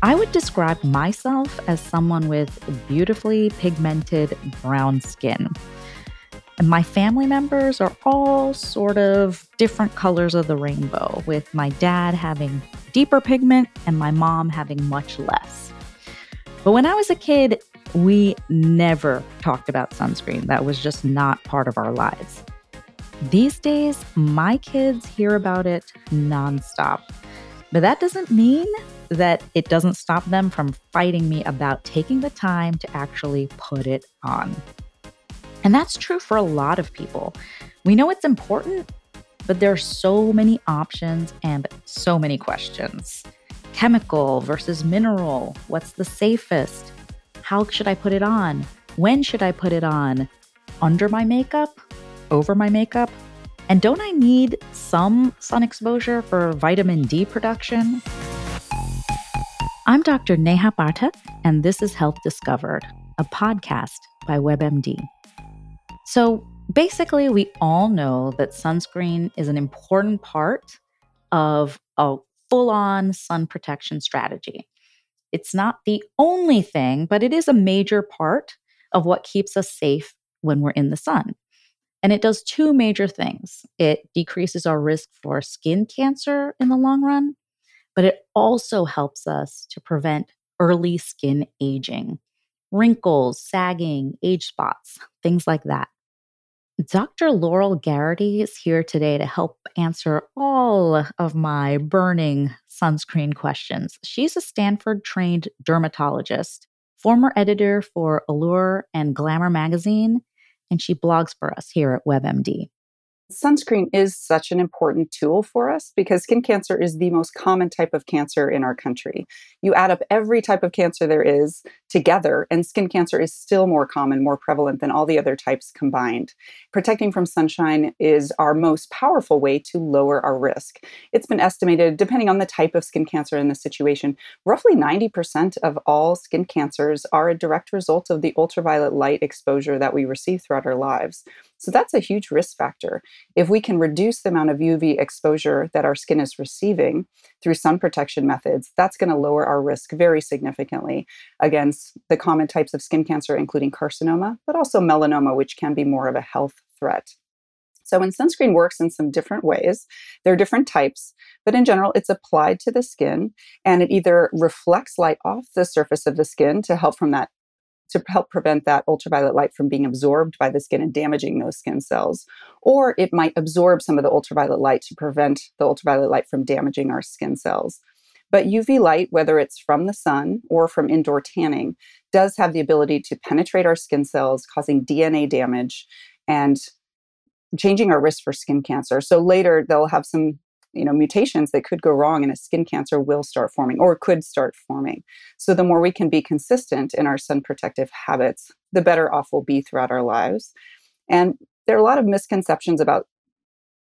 I would describe myself as someone with beautifully pigmented brown skin. And my family members are all sort of different colors of the rainbow, with my dad having deeper pigment and my mom having much less. But when I was a kid, we never talked about sunscreen. That was just not part of our lives. These days, my kids hear about it nonstop. But that doesn't mean that it doesn't stop them from fighting me about taking the time to actually put it on. And that's true for a lot of people. We know it's important, but there are so many options and so many questions. Chemical versus mineral, what's the safest? How should I put it on? When should I put it on? Under my makeup? Over my makeup? And don't I need some sun exposure for vitamin D production? I'm Dr. Neha Pathak, and this is Health Discovered, a podcast by WebMD. So basically, we all know that sunscreen is an important part of a full on sun protection strategy. It's not the only thing, but it is a major part of what keeps us safe when we're in the sun. And it does two major things it decreases our risk for skin cancer in the long run, but it also helps us to prevent early skin aging, wrinkles, sagging, age spots, things like that. Dr. Laurel Geraghty is here today to help answer all of my burning sunscreen questions. She's a Stanford trained dermatologist, former editor for Allure and Glamour magazine, and she blogs for us here at WebMD. Sunscreen is such an important tool for us because skin cancer is the most common type of cancer in our country. You add up every type of cancer there is together, and skin cancer is still more common, more prevalent than all the other types combined. Protecting from sunshine is our most powerful way to lower our risk. It's been estimated, depending on the type of skin cancer in the situation, roughly 90% of all skin cancers are a direct result of the ultraviolet light exposure that we receive throughout our lives. So that's a huge risk factor. If we can reduce the amount of UV exposure that our skin is receiving through sun protection methods, that's going to lower our risk very significantly against the common types of skin cancer, including carcinoma, but also melanoma, which can be more of a health threat. So, when sunscreen works in some different ways, there are different types, but in general, it's applied to the skin and it either reflects light off the surface of the skin to help from that to help prevent that ultraviolet light from being absorbed by the skin and damaging those skin cells. Or it might absorb some of the ultraviolet light to prevent the ultraviolet light from damaging our skin cells. But UV light, whether it's from the sun or from indoor tanning, does have the ability to penetrate our skin cells, causing DNA damage and changing our risk for skin cancer. So later they'll have some you know mutations that could go wrong and a skin cancer will start forming or could start forming. So the more we can be consistent in our sun protective habits the better off we'll be throughout our lives. And there are a lot of misconceptions about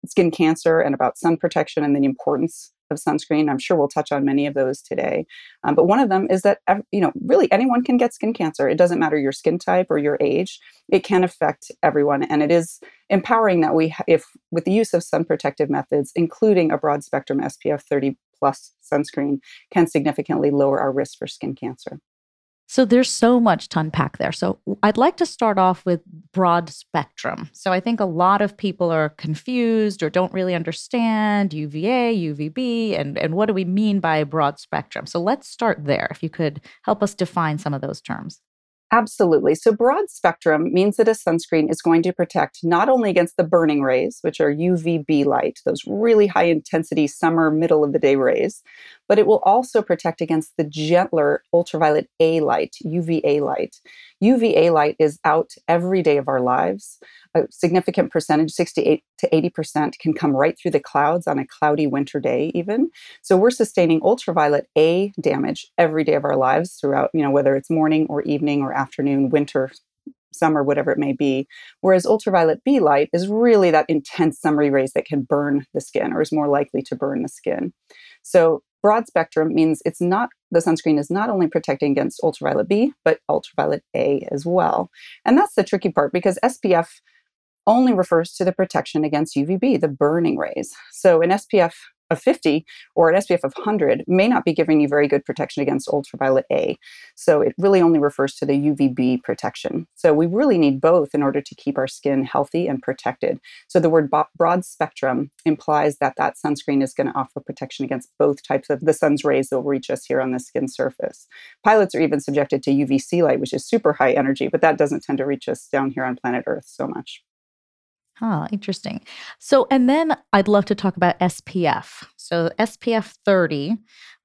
skin cancer and about sun protection and the importance of sunscreen. I'm sure we'll touch on many of those today. Um, but one of them is that, you know, really anyone can get skin cancer. It doesn't matter your skin type or your age. It can affect everyone. And it is empowering that we, if with the use of sun protective methods, including a broad spectrum SPF 30 plus sunscreen, can significantly lower our risk for skin cancer. So there's so much to unpack there. So I'd like to start off with broad spectrum. So I think a lot of people are confused or don't really understand UVA, UVB, and, and what do we mean by broad spectrum? So let's start there. If you could help us define some of those terms. Absolutely. So, broad spectrum means that a sunscreen is going to protect not only against the burning rays, which are UVB light, those really high intensity summer middle of the day rays, but it will also protect against the gentler ultraviolet A light, UVA light. UVA light is out every day of our lives a significant percentage, 68 to 80%, can come right through the clouds on a cloudy winter day, even. So we're sustaining ultraviolet A damage every day of our lives throughout, you know, whether it's morning or evening or afternoon, winter, summer, whatever it may be. Whereas ultraviolet B light is really that intense summery rays that can burn the skin or is more likely to burn the skin. So broad spectrum means it's not the sunscreen is not only protecting against ultraviolet B, but ultraviolet A as well. And that's the tricky part because SPF only refers to the protection against UVB, the burning rays. So an SPF of 50 or an SPF of 100 may not be giving you very good protection against ultraviolet A. So it really only refers to the UVB protection. So we really need both in order to keep our skin healthy and protected. So the word broad spectrum implies that that sunscreen is going to offer protection against both types of the sun's rays that will reach us here on the skin surface. Pilots are even subjected to UVC light, which is super high energy, but that doesn't tend to reach us down here on planet Earth so much. Huh, interesting. So, and then I'd love to talk about SPF. So, SPF 30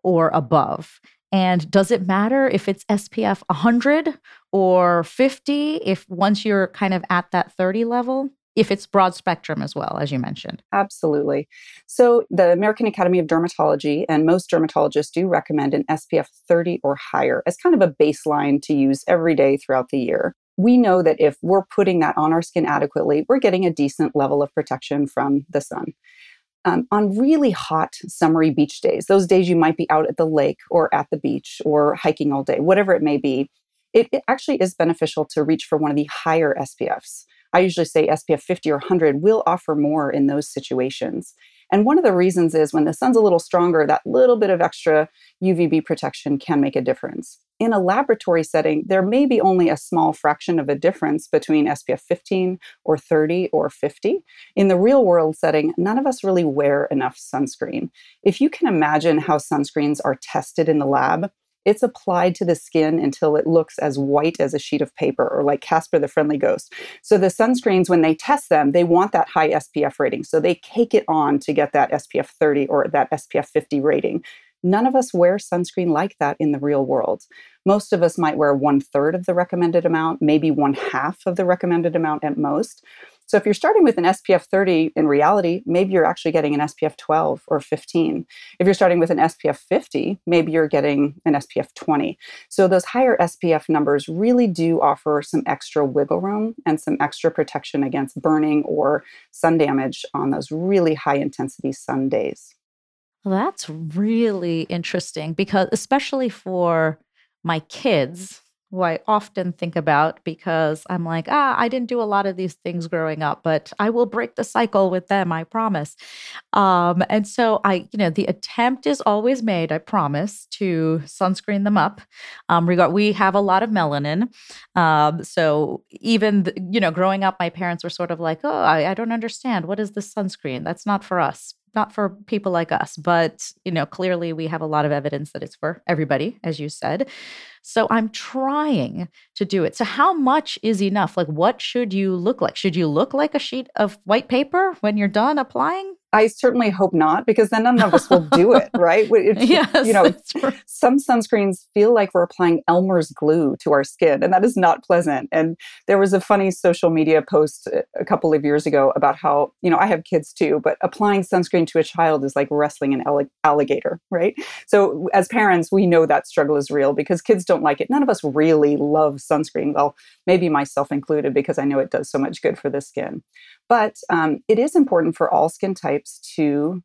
or above. And does it matter if it's SPF 100 or 50 if once you're kind of at that 30 level? If it's broad spectrum as well, as you mentioned. Absolutely. So, the American Academy of Dermatology and most dermatologists do recommend an SPF 30 or higher as kind of a baseline to use every day throughout the year we know that if we're putting that on our skin adequately, we're getting a decent level of protection from the sun. Um, on really hot summery beach days, those days you might be out at the lake or at the beach or hiking all day, whatever it may be, it, it actually is beneficial to reach for one of the higher SPFs. I usually say SPF 50 or 100 will offer more in those situations. And one of the reasons is when the sun's a little stronger, that little bit of extra UVB protection can make a difference. In a laboratory setting, there may be only a small fraction of a difference between SPF 15 or 30 or 50. In the real world setting, none of us really wear enough sunscreen. If you can imagine how sunscreens are tested in the lab, it's applied to the skin until it looks as white as a sheet of paper or like Casper the Friendly Ghost. So the sunscreens, when they test them, they want that high SPF rating. So they cake it on to get that SPF 30 or that SPF 50 rating. None of us wear sunscreen like that in the real world. Most of us might wear one third of the recommended amount, maybe one half of the recommended amount at most. So if you're starting with an SPF 30, in reality, maybe you're actually getting an SPF 12 or 15. If you're starting with an SPF 50, maybe you're getting an SPF 20. So those higher SPF numbers really do offer some extra wiggle room and some extra protection against burning or sun damage on those really high intensity sun days. That's really interesting because, especially for my kids, who I often think about because I'm like, ah, I didn't do a lot of these things growing up, but I will break the cycle with them, I promise. Um, and so I, you know, the attempt is always made, I promise, to sunscreen them up. Um, regard we have a lot of melanin. Um, so even the, you know, growing up, my parents were sort of like, oh, I, I don't understand. What is this sunscreen? That's not for us not for people like us but you know clearly we have a lot of evidence that it's for everybody as you said so I'm trying to do it. So, how much is enough? Like, what should you look like? Should you look like a sheet of white paper when you're done applying? I certainly hope not, because then none of us will do it, right? It's, yes, you know, some sunscreens feel like we're applying Elmer's glue to our skin, and that is not pleasant. And there was a funny social media post a couple of years ago about how, you know, I have kids too, but applying sunscreen to a child is like wrestling an alligator, right? So as parents, we know that struggle is real because kids don't like it. None of us really love sunscreen. Well, maybe myself included, because I know it does so much good for the skin. But um, it is important for all skin types to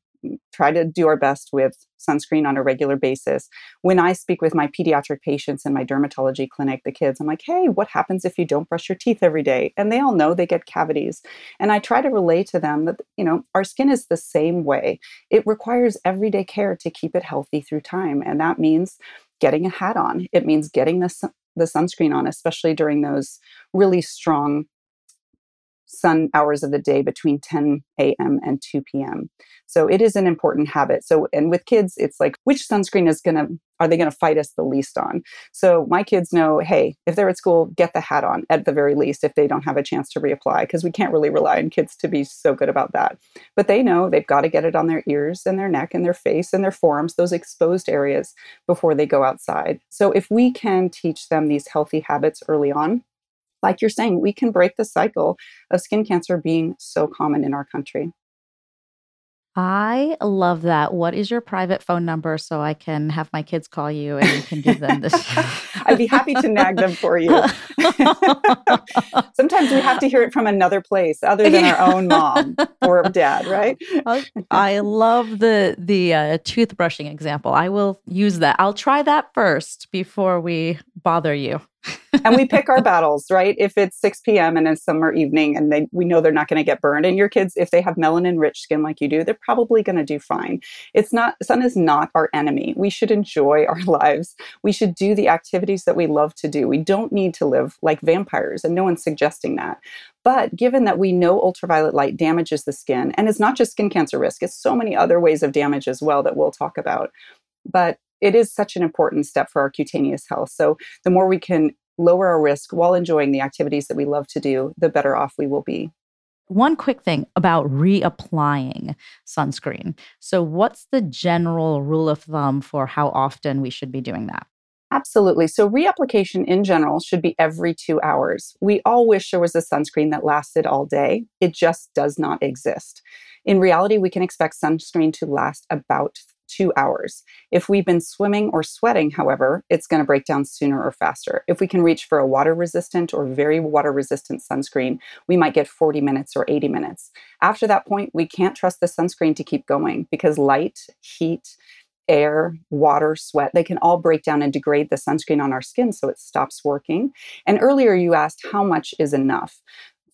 try to do our best with sunscreen on a regular basis. When I speak with my pediatric patients in my dermatology clinic, the kids, I'm like, hey, what happens if you don't brush your teeth every day? And they all know they get cavities. And I try to relay to them that, you know, our skin is the same way. It requires everyday care to keep it healthy through time. And that means getting a hat on, it means getting the, the sunscreen on, especially during those really strong sun hours of the day between 10 a.m. and 2 p.m. So it is an important habit. So, and with kids, it's like, which sunscreen is to, are they to fight us the least on? So my kids know, hey, if they're at school, get the hat on at the very least if they don't have a chance to reapply, because we can't really rely on kids to be so good about that. But they know they've got to get it on their ears and their neck and their face and their forearms, those exposed areas before they go outside. So if we can teach them these healthy habits early on, like you're saying, we can break the cycle of skin cancer being so common in our country. I love that. What is your private phone number so I can have my kids call you and you can give them this? I'd be happy to nag them for you. Sometimes we have to hear it from another place other than our own mom or dad, right? I love the the uh, toothbrushing example. I will use that. I'll try that first before we bother you. And we pick our battles, right? If it's 6 p.m. and it's summer evening and they, we know they're not going to get burned, and your kids, if they have melanin rich skin like you do, they're probably going to do fine. It's not, sun is not our enemy. We should enjoy our lives. We should do the activities that we love to do. We don't need to live like vampires, and no one's suggesting that. But given that we know ultraviolet light damages the skin, and it's not just skin cancer risk, it's so many other ways of damage as well that we'll talk about. But it is such an important step for our cutaneous health. So the more we can lower our risk while enjoying the activities that we love to do, the better off we will be. One quick thing about reapplying sunscreen. So, what's the general rule of thumb for how often we should be doing that? Absolutely. So, reapplication in general should be every two hours. We all wish there was a sunscreen that lasted all day. It just does not exist. In reality, we can expect sunscreen to last about two hours. If we've been swimming or sweating, however, it's going to break down sooner or faster. If we can reach for a water resistant or very water resistant sunscreen, we might get 40 minutes or 80 minutes. After that point, we can't trust the sunscreen to keep going because light, heat, air, water, sweat, they can all break down and degrade the sunscreen on our skin so it stops working. And earlier you asked how much is enough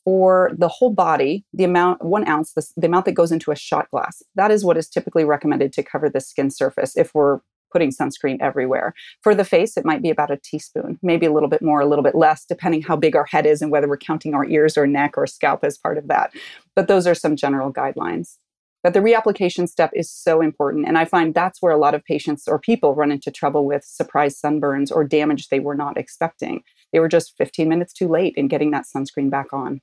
for the whole body, the amount, one ounce, the, the amount that goes into a shot glass, that is what is typically recommended to cover the skin surface if we're putting sunscreen everywhere. For the face, it might be about a teaspoon, maybe a little bit more, a little bit less, depending how big our head is and whether we're counting our ears or neck or scalp as part of that. But those are some general guidelines. But the reapplication step is so important. And I find that's where a lot of patients or people run into trouble with surprise sunburns or damage they were not expecting. They were just 15 minutes too late in getting that sunscreen back on.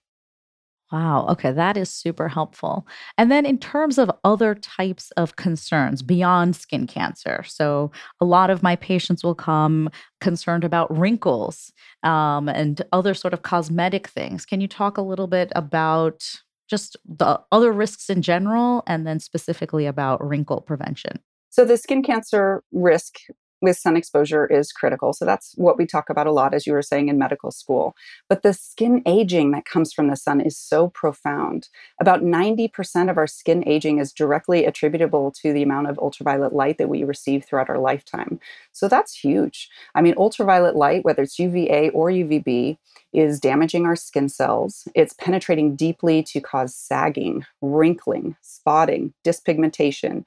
Wow. Okay. That is super helpful. And then, in terms of other types of concerns beyond skin cancer, so a lot of my patients will come concerned about wrinkles um, and other sort of cosmetic things. Can you talk a little bit about just the other risks in general and then specifically about wrinkle prevention? So, the skin cancer risk with sun exposure is critical. So that's what we talk about a lot, as you were saying in medical school. But the skin aging that comes from the sun is so profound. About 90% of our skin aging is directly attributable to the amount of ultraviolet light that we receive throughout our lifetime. So that's huge. I mean, ultraviolet light, whether it's UVA or UVB, is damaging our skin cells. It's penetrating deeply to cause sagging, wrinkling, spotting, dyspigmentation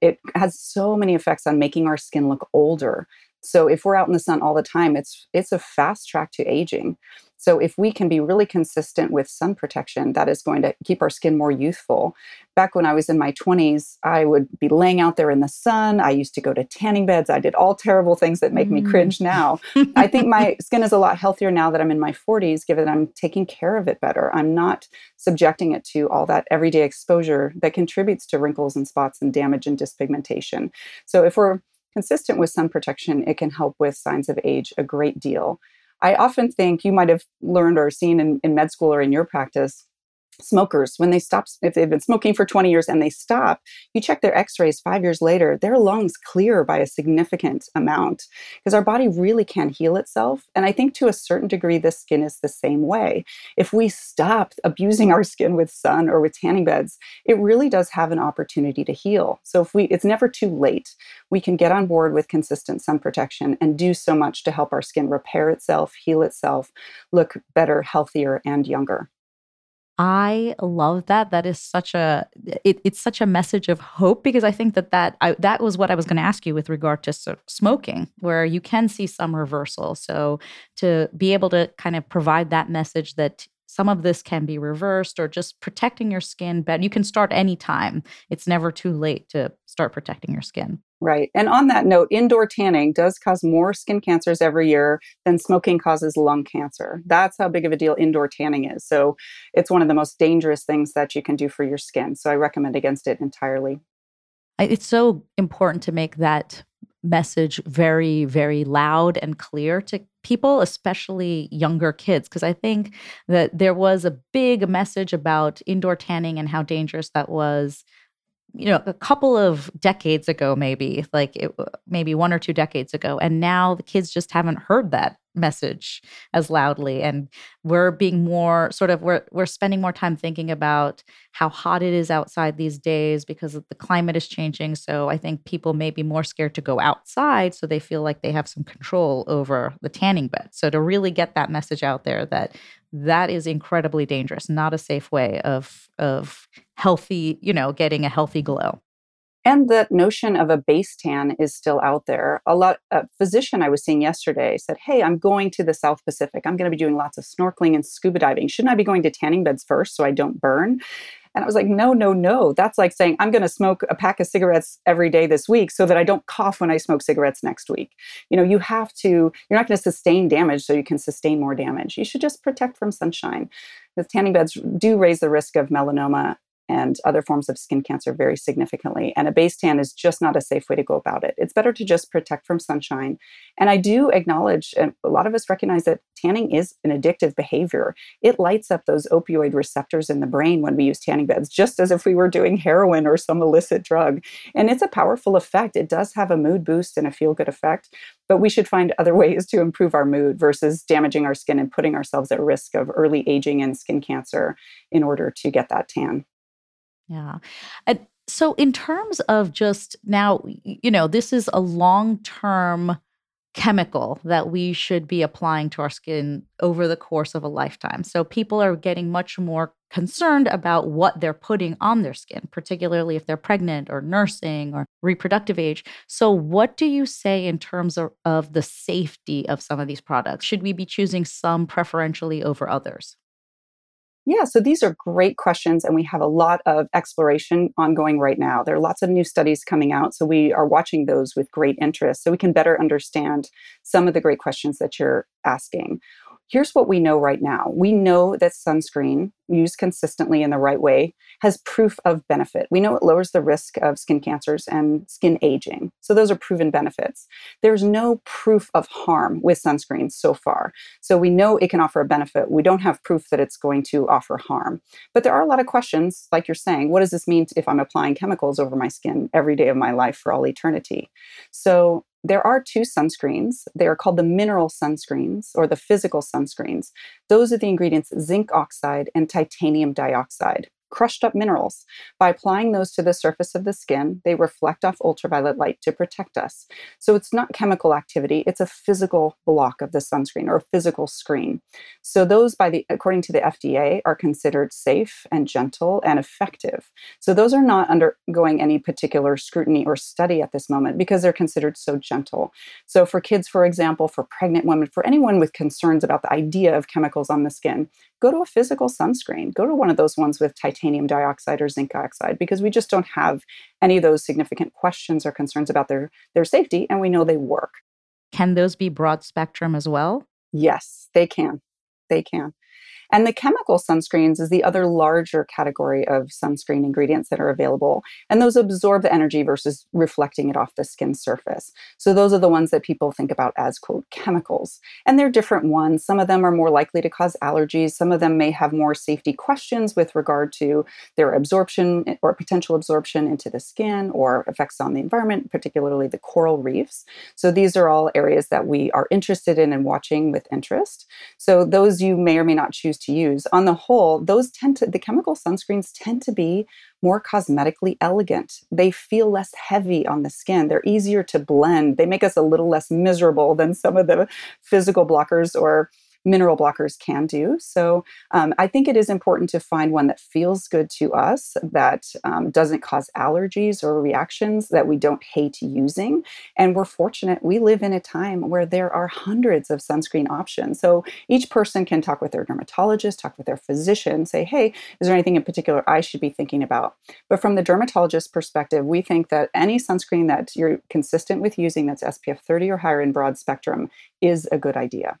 it has so many effects on making our skin look older. So if we're out in the sun all the time, it's it's a fast track to aging. So if we can be really consistent with sun protection, that is going to keep our skin more youthful. Back when I was in my 20s, I would be laying out there in the sun. I used to go to tanning beds. I did all terrible things that make mm. me cringe now. I think my skin is a lot healthier now that I'm in my 40s, given that I'm taking care of it better. I'm not subjecting it to all that everyday exposure that contributes to wrinkles and spots and damage and dyspigmentation. So if we're consistent with sun protection, it can help with signs of age a great deal. I often think you might have learned or seen in, in med school or in your practice smokers when they stop if they've been smoking for 20 years and they stop you check their x-rays five years later their lungs clear by a significant amount because our body really can heal itself and i think to a certain degree the skin is the same way. If we stop abusing our skin with sun or with tanning beds it really does have an opportunity to heal. So if we it's never too late we can get on board with consistent sun protection and do so much to help our skin repair itself heal itself look better healthier and younger I love that. That is such a it, it's such a message of hope because I think that that I, that was what I was going to ask you with regard to smoking, where you can see some reversal. So to be able to kind of provide that message that some of this can be reversed or just protecting your skin, but you can start anytime. It's never too late to start protecting your skin. Right. And on that note, indoor tanning does cause more skin cancers every year than smoking causes lung cancer. That's how big of a deal indoor tanning is. So it's one of the most dangerous things that you can do for your skin. So I recommend against it entirely. It's so important to make that message very, very loud and clear to people, especially younger kids, because I think that there was a big message about indoor tanning and how dangerous that was you know a couple of decades ago maybe like it, maybe one or two decades ago and now the kids just haven't heard that message as loudly and we're being more sort of we're we're spending more time thinking about how hot it is outside these days because the climate is changing so i think people may be more scared to go outside so they feel like they have some control over the tanning bed. So to really get that message out there that that is incredibly dangerous not a safe way of of healthy you know getting a healthy glow and the notion of a base tan is still out there. A lot a physician I was seeing yesterday said, "Hey, I'm going to the South Pacific. I'm going to be doing lots of snorkeling and scuba diving. Shouldn't I be going to tanning beds first so I don't burn?" And I was like, "No, no, no. That's like saying I'm going to smoke a pack of cigarettes every day this week so that I don't cough when I smoke cigarettes next week." You know, you have to you're not going to sustain damage so you can sustain more damage. You should just protect from sunshine. The tanning beds do raise the risk of melanoma and other forms of skin cancer very significantly. And a base tan is just not a safe way to go about it. It's better to just protect from sunshine. And I do acknowledge, and a lot of us recognize that tanning is an addictive behavior. It lights up those opioid receptors in the brain when we use tanning beds, just as if we were doing heroin or some illicit drug. And it's a powerful effect. It does have a mood boost and a feel good effect, but we should find other ways to improve our mood versus damaging our skin and putting ourselves at risk of early aging and skin cancer in order to get that tan. Yeah. And so, in terms of just now, you know, this is a long term chemical that we should be applying to our skin over the course of a lifetime. So, people are getting much more concerned about what they're putting on their skin, particularly if they're pregnant or nursing or reproductive age. So, what do you say in terms of, of the safety of some of these products? Should we be choosing some preferentially over others? Yeah, so these are great questions, and we have a lot of exploration ongoing right now. There are lots of new studies coming out, so we are watching those with great interest so we can better understand some of the great questions that you're asking. Here's what we know right now we know that sunscreen, used consistently in the right way, has proof of benefit. We know it lowers the risk of skin cancers and skin aging. So, those are proven benefits. There's no proof of harm with sunscreen so far. So, we know it can offer a benefit. We don't have proof that it's going to offer harm. But there are a lot of questions, like you're saying what does this mean if I'm applying chemicals over my skin every day of my life for all eternity? So, there are two sunscreens. They are called the mineral sunscreens or the physical sunscreens. Those are the ingredients zinc oxide and titanium dioxide crushed up minerals. By applying those to the surface of the skin, they reflect off ultraviolet light to protect us. So it's not chemical activity, it's a physical block of the sunscreen or a physical screen. So those by the according to the FDA are considered safe and gentle and effective. So those are not undergoing any particular scrutiny or study at this moment because they're considered so gentle. So for kids for example, for pregnant women, for anyone with concerns about the idea of chemicals on the skin, go to a physical sunscreen. Go to one of those ones with titanium dioxide or zinc oxide because we just don't have any of those significant questions or concerns about their, their safety, and we know they work. Can those be broad spectrum as well? Yes, they can. They can. And the chemical sunscreens is the other larger category of sunscreen ingredients that are available. And those absorb the energy versus reflecting it off the skin surface. So those are the ones that people think about as, quote, chemicals. And they're different ones. Some of them are more likely to cause allergies. Some of them may have more safety questions with regard to their absorption eh, or potential absorption into the skin or effects on the environment, particularly the coral reefs. So these are all areas that we are interested in and watching with interest. So those you may or may not choose to use. On the whole, those tend to, the chemical sunscreens tend to be more cosmetically elegant. They feel less heavy on the skin. They're easier to blend. They make us a little less miserable than some of the physical blockers or mineral blockers can do. So um, I think it is important to find one that feels good to us, that um, doesn't cause allergies or reactions that we don't hate using. And we're fortunate we live in a time where there are hundreds of sunscreen options. So each person can talk with their dermatologist, talk with their physician, say, hey, is there anything in particular I should be thinking about? But from the dermatologist perspective, we think that any sunscreen that you're consistent with using that's SPF 30 or higher in broad spectrum is a good idea.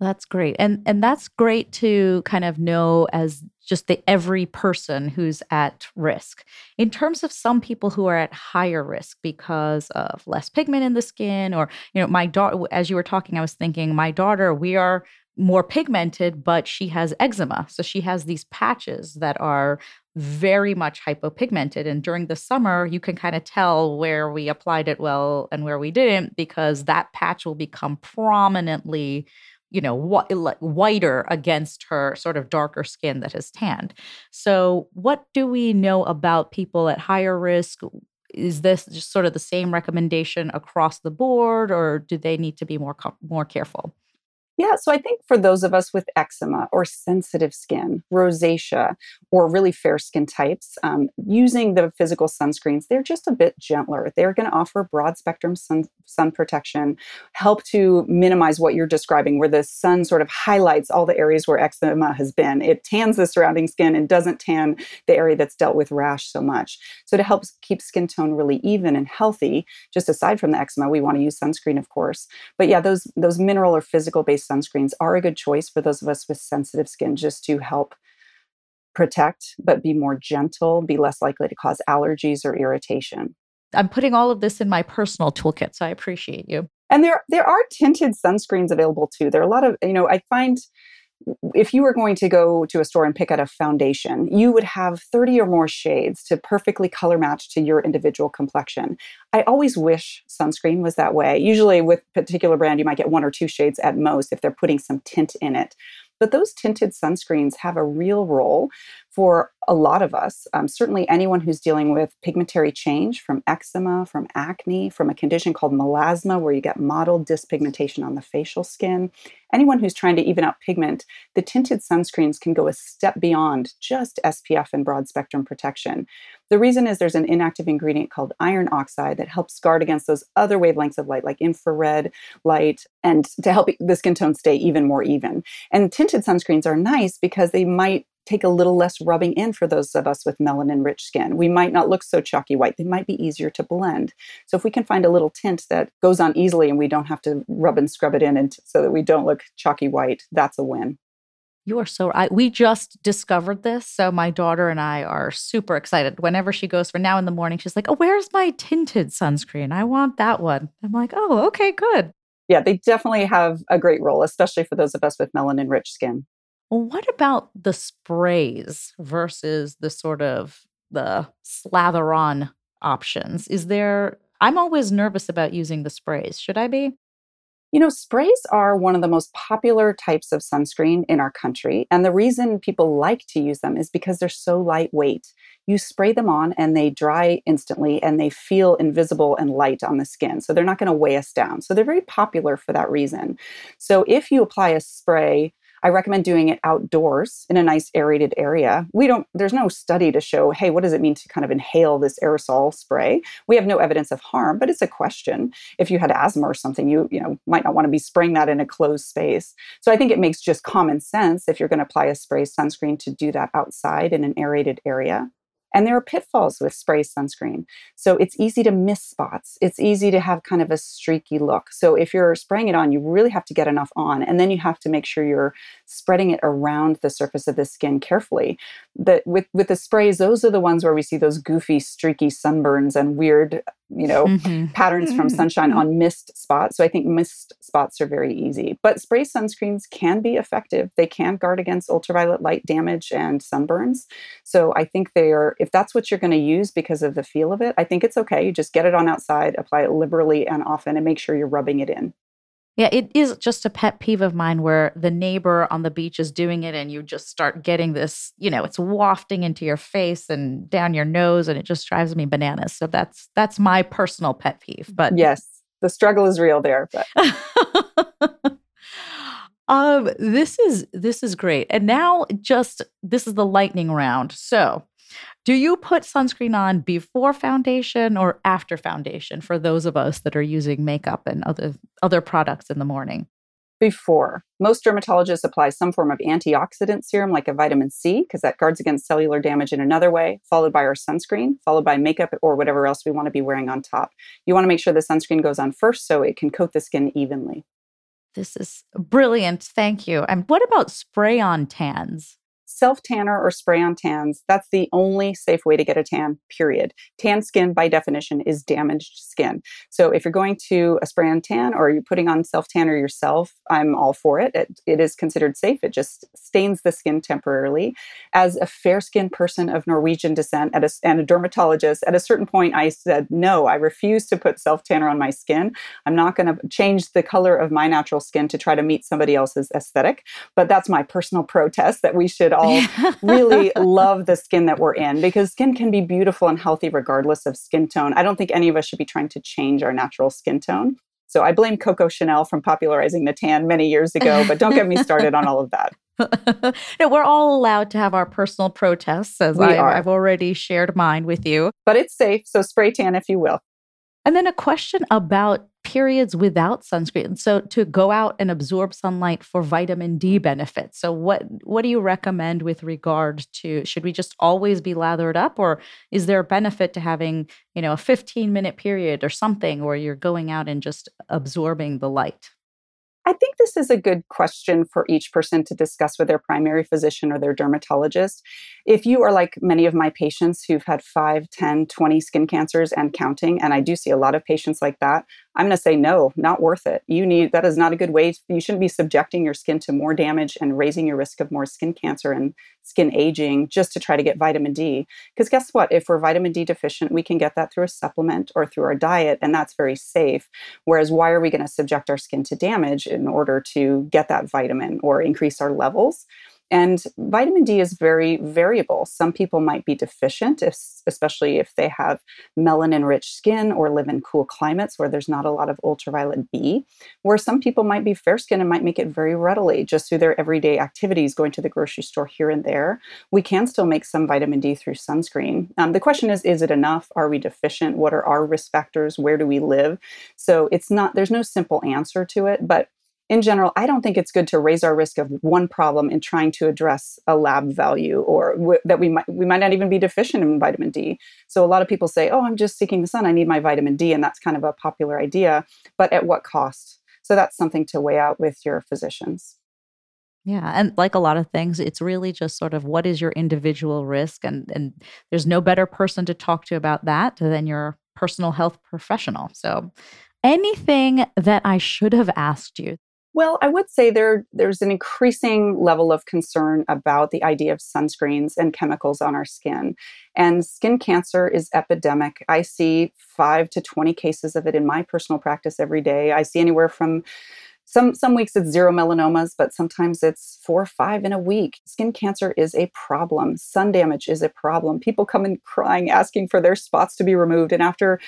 That's great. And and that's great to kind of know as just the every person who's at risk. In terms of some people who are at higher risk because of less pigment in the skin or you know my daughter as you were talking I was thinking my daughter we are more pigmented but she has eczema. So she has these patches that are very much hypopigmented. And during the summer, you can kind of tell where we applied it well and where we didn't because that patch will become prominently you know wh- like whiter against her sort of darker skin that has tanned. So what do we know about people at higher risk? Is this just sort of the same recommendation across the board or do they need to be more more careful yeah, so I think for those of us with eczema or sensitive skin, rosacea, or really fair skin types, um, using the physical sunscreens, they're just a bit gentler. They're going to offer broad spectrum sun, sun protection, help to minimize what you're describing, where the sun sort of highlights all the areas where eczema has been. It tans the surrounding skin and doesn't tan the area that's dealt with rash so much. So to help keep skin tone really even and healthy, just aside from the eczema, we want to use sunscreen, of course. But yeah, those those mineral or physical based sunscreens are a good choice for those of us with sensitive skin just to help protect, but be more gentle, be less likely to cause allergies or irritation. I'm putting all of this in my personal toolkit, so I appreciate you. And there there are tinted sunscreens available too. There are a lot of, you know, I find if you were going to go to a store and pick out a foundation, you would have 30 or more shades to perfectly color match to your individual complexion. I always wish sunscreen was that way. Usually, with particular brand, you might get one or two shades at most if they're putting some tint in it. But those tinted sunscreens have a real role for a lot of us. Um, certainly, anyone who's dealing with pigmentary change from eczema, from acne, from a condition called melasma, where you get mottled dyspigmentation on the facial skin. Anyone who's trying to even out pigment, the tinted sunscreens can go a step beyond just SPF and broad spectrum protection. The reason is there's an inactive ingredient called iron oxide that helps guard against those other wavelengths of light, like infrared light, and to help the skin tone stay even more even. And tinted sunscreens are nice because they might take a little less rubbing in for those of us with melanin rich skin. We might not look so chalky white. They might be easier to blend. So if we can find a little tint that goes on easily and we don't have to rub and scrub it in and so that we don't look chalky white, that's a win. You are so right. We just discovered this. So my daughter and I are super excited. Whenever she goes for now in the morning, she's like, Oh, where's my tinted sunscreen? I want that one. I'm like, Oh, okay, good. Yeah, they definitely have a great role, especially for those of us with melanin rich skin. What about the sprays versus the sort of the slather on options? Is there I'm always nervous about using the sprays. Should I be? You know, sprays are one of the most popular types of sunscreen in our country. And the reason people like to use them is because they're so lightweight. You spray them on and they dry instantly and they feel invisible and light on the skin. So they're not going to weigh us down. So they're very popular for that reason. So if you apply a spray, I recommend doing it outdoors in a nice aerated area. We don't, there's no study to show, hey, what does it mean to kind of inhale this aerosol spray? We have no evidence of harm, but it's a question. If you had asthma or something, you, you know, might not want to be spraying that in a closed space. So I think it makes just common sense if you're going to apply a spray sunscreen to do that outside in an aerated area. And there are pitfalls with spray sunscreen. So it's easy to miss spots. It's easy to have kind of a streaky look. So if you're spraying it on, you really have to get enough on. And then you have to make sure you're spreading it around the surface of the skin carefully. That with, with the sprays, those are the ones where we see those goofy, streaky sunburns and weird you know, mm-hmm. patterns from sunshine on missed spots. So I think missed spots are very easy. But spray sunscreens can be effective. They can guard against ultraviolet light damage and sunburns. So I think they are, if that's what you're going to use because of the feel of it, I think it's okay. You just get it on outside, apply it liberally and often, and make sure you're rubbing it in. Yeah, it is just a pet peeve of mine where the neighbor on the beach is doing it and you just start getting this, you know, it's wafting into your face and down your nose and it just drives me bananas. So that's that's my personal pet peeve. But Yes, the struggle is real there, but Um this is this is great. And now just this is the lightning round. So, do you put sunscreen on before foundation or after foundation for those of us that are using makeup and other other products in the morning? Before. Most dermatologists apply some form of antioxidant serum like a vitamin C because that guards against cellular damage in another way, followed by our sunscreen, followed by makeup or whatever else we want to be wearing on top. You want to make sure the sunscreen goes on first so it can coat the skin evenly. This is brilliant. Thank you. And what about spray on tans? Self tanner or spray on tans, that's the only safe way to get a tan, period. Tan skin, by definition, is damaged skin. So if you're going to a spray on tan or you're putting on self tanner yourself, I'm all for it. it. It is considered safe. It just stains the skin temporarily. As a fair skinned person of Norwegian descent a, and a dermatologist, at a certain point, I said, no, I refuse to put self tanner on my skin. I'm not going to change the color of my natural skin to try to meet somebody else's aesthetic. But that's my personal protest that we should all really love the skin that we're in because skin can be beautiful and healthy regardless of skin tone. I don't think any of us should be trying to change our natural skin tone. So I blame Coco Chanel from popularizing the tan many years ago, but don't get me started on all of that. no, we're all allowed to have our personal protests, as I, I've already shared mine with you. But it's safe, so spray tan if you will. And then a question about periods without sunscreen. So to go out and absorb sunlight for vitamin D benefits. So what what do you recommend with regard to should we just always be lathered up or is there a benefit to having, you know, a 15 minute period or something where you're going out and just absorbing the light? I think this is a good question for each person to discuss with their primary physician or their dermatologist. If you are like many of my patients who've had 5, 10, 20 skin cancers and counting, and I do see a lot of patients like that, I'm going to say no, not worth it. You need that is not a good way. You shouldn't be subjecting your skin to more damage and raising your risk of more skin cancer and skin aging just to try to get vitamin D. Because guess what? If we're vitamin D deficient, we can get that through a supplement or through our diet, and that's very safe. Whereas, why are we going to subject our skin to damage in order to get that vitamin or increase our levels? And vitamin D is very variable. Some people might be deficient, if, especially if they have melanin rich skin or live in cool climates where there's not a lot of ultraviolet B, where some people might be fair skinned and might make it very readily just through their everyday activities, going to the grocery store here and there. We can still make some vitamin D through sunscreen. Um, the question is is it enough? Are we deficient? What are our risk factors? Where do we live? So it's not, there's no simple answer to it, but in general, I don't think it's good to raise our risk of one problem in trying to address a lab value or w- that we might we might not even be deficient in vitamin D. So a lot of people say, "Oh, I'm just seeking the sun. I need my vitamin D," and that's kind of a popular idea, but at what cost? So that's something to weigh out with your physicians. Yeah, and like a lot of things, it's really just sort of what is your individual risk and and there's no better person to talk to about that than your personal health professional. So anything that I should have asked you well, I would say there there's an increasing level of concern about the idea of sunscreens and chemicals on our skin. And skin cancer is epidemic. I see 5 to 20 cases of it in my personal practice every day. I see anywhere from some some weeks it's zero melanomas but sometimes it's four or five in a week skin cancer is a problem sun damage is a problem people come in crying asking for their spots to be removed and after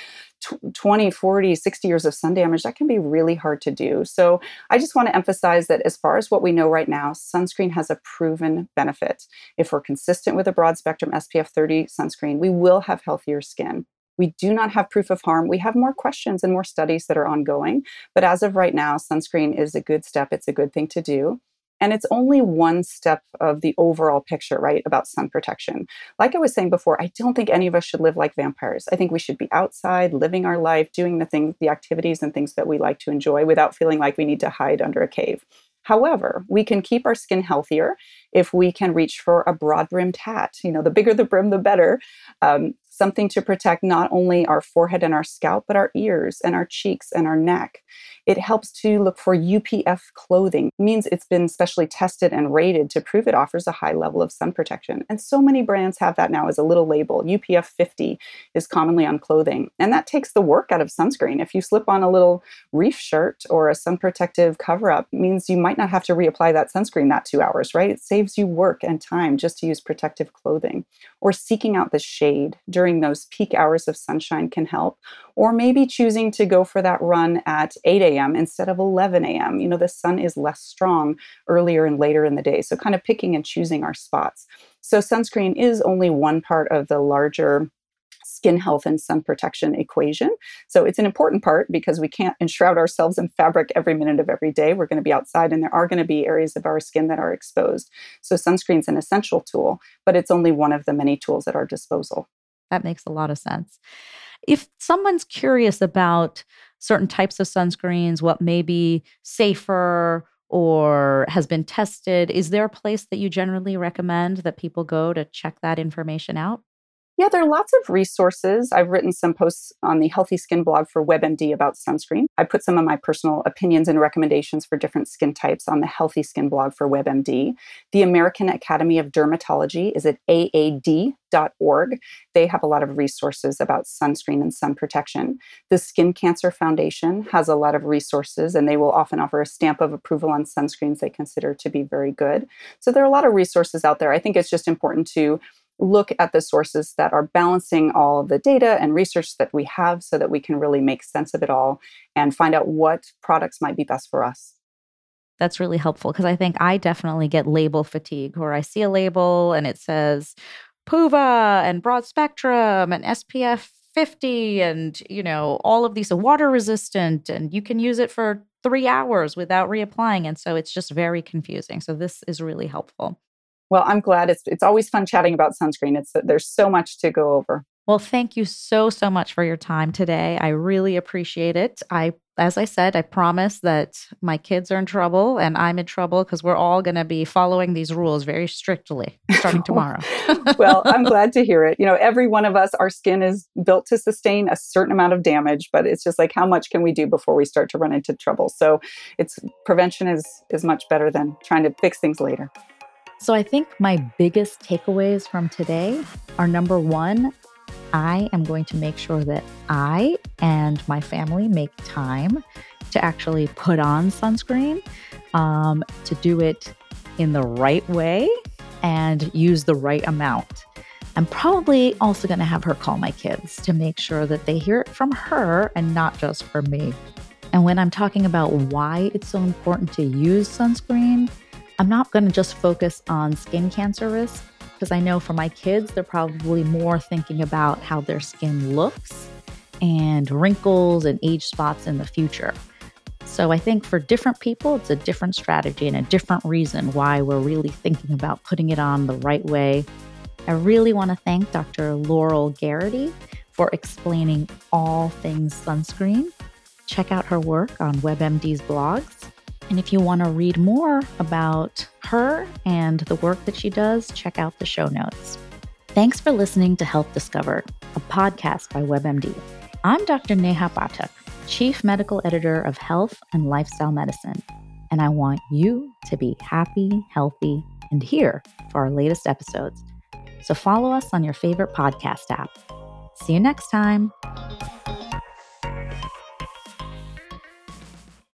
20, 40, 60 years of sun damage, that can be really hard to do. So I just want to emphasize that as far as what we know right now, sunscreen has a proven benefit. If we're consistent with a broad spectrum SPF 30 sunscreen, we will have healthier skin. We do not have proof of harm. We have more questions and more studies that are ongoing. But as of right now, sunscreen is a good step. It's a good thing to do. And it's only one step of the overall picture, right, about sun protection. Like I was saying before, I don't think any of us should live like vampires. I think we should be outside, living our life, doing the things, the activities and things that we like to enjoy without feeling like we need to hide under a cave. However, we can keep our skin healthier if we can reach for a broad brimmed hat. You know, the bigger the brim, the better. Um, something to protect not only our forehead and our scalp, but our ears and our cheeks and our neck. It helps to look for UPF clothing, it means it's been specially tested and rated to prove it offers a high level of sun protection. And so many brands have that now as a little label. UPF 50 is commonly on clothing. And that takes the work out of sunscreen. If you slip on a little reef shirt or a sun protective cover up, means you might not have to reapply that sunscreen that two hours, right? It saves you work and time just to use protective clothing. Or seeking out the shade during during those peak hours of sunshine can help. Or maybe choosing to go for that run at 8 a.m. instead of 11 a.m. You know, the sun is less strong earlier and later in the day. So, kind of picking and choosing our spots. So, sunscreen is only one part of the larger skin health and sun protection equation. So it's an important part because we can't enshroud ourselves in fabric every minute of every day. We're going to be outside and there are going to be areas of our skin that are exposed. So sunscreen is an essential tool, but it's only one of the many tools at our disposal. That makes a lot of sense. If someone's curious about certain types of sunscreens, what may be safer or has been tested, is there a place that you generally recommend that people go to check that information out? Yeah, there are lots of resources. I've written some posts on the Healthy Skin blog for WebMD about sunscreen. I put some of my personal opinions and recommendations for different skin types on the Healthy Skin blog for WebMD. The American Academy of Dermatology is at aad.org. They have a lot of resources about sunscreen and sun protection. The Skin Cancer Foundation has a lot of resources, and they will often offer a stamp of approval on sunscreens they consider to be very good. So there are a lot of resources out there. I think it's just important to look at the sources that are balancing all the data and research that we have so that we can really make sense of it all and find out what products might be best for us. That's really helpful because I think I definitely get label fatigue where I see a label and it says PUVA and broad spectrum and SPF 50 and you know all of these are water resistant and you can use it for 3 hours without reapplying and so it's just very confusing. So this is really helpful. Well, I'm glad it's it's always fun chatting about sunscreen. It's there's so much to go over. Well, thank you so so much for your time today. I really appreciate it. I as I said, I promise that my kids are in trouble and I'm in trouble because we're all going to be following these rules very strictly starting tomorrow. well, I'm glad to hear it. You know, every one of us, our skin is built to sustain a certain amount of damage, but it's just like how much can we do before we start to run into trouble? So, it's prevention is is much better than trying to fix things later. So I think my biggest takeaways from today are number one, I am going to make sure that I and my family make time to actually put on sunscreen, um, to do it in the right way and use the right amount. I'm probably also going to have her call my kids to make sure that they hear it from her and not just from me. And when I'm talking about why it's so important to use sunscreen, I'm not going to just focus on skin cancer risk because I know for my kids, they're probably more thinking about how their skin looks and wrinkles and age spots in the future. So I think for different people, it's a different strategy and a different reason why we're really thinking about putting it on the right way. I really want to thank Dr. Laurel Geraghty for explaining all things sunscreen. Check out her work on WebMD's blogs. And if you want to read more about her and the work that she does, check out the show notes. Thanks for listening to Health Discovered, a podcast by WebMD. I'm Dr. Neha Pathak, Chief Medical Editor of Health and Lifestyle Medicine, and I want you to be happy, healthy, and here for our latest episodes. So follow us on your favorite podcast app. See you next time.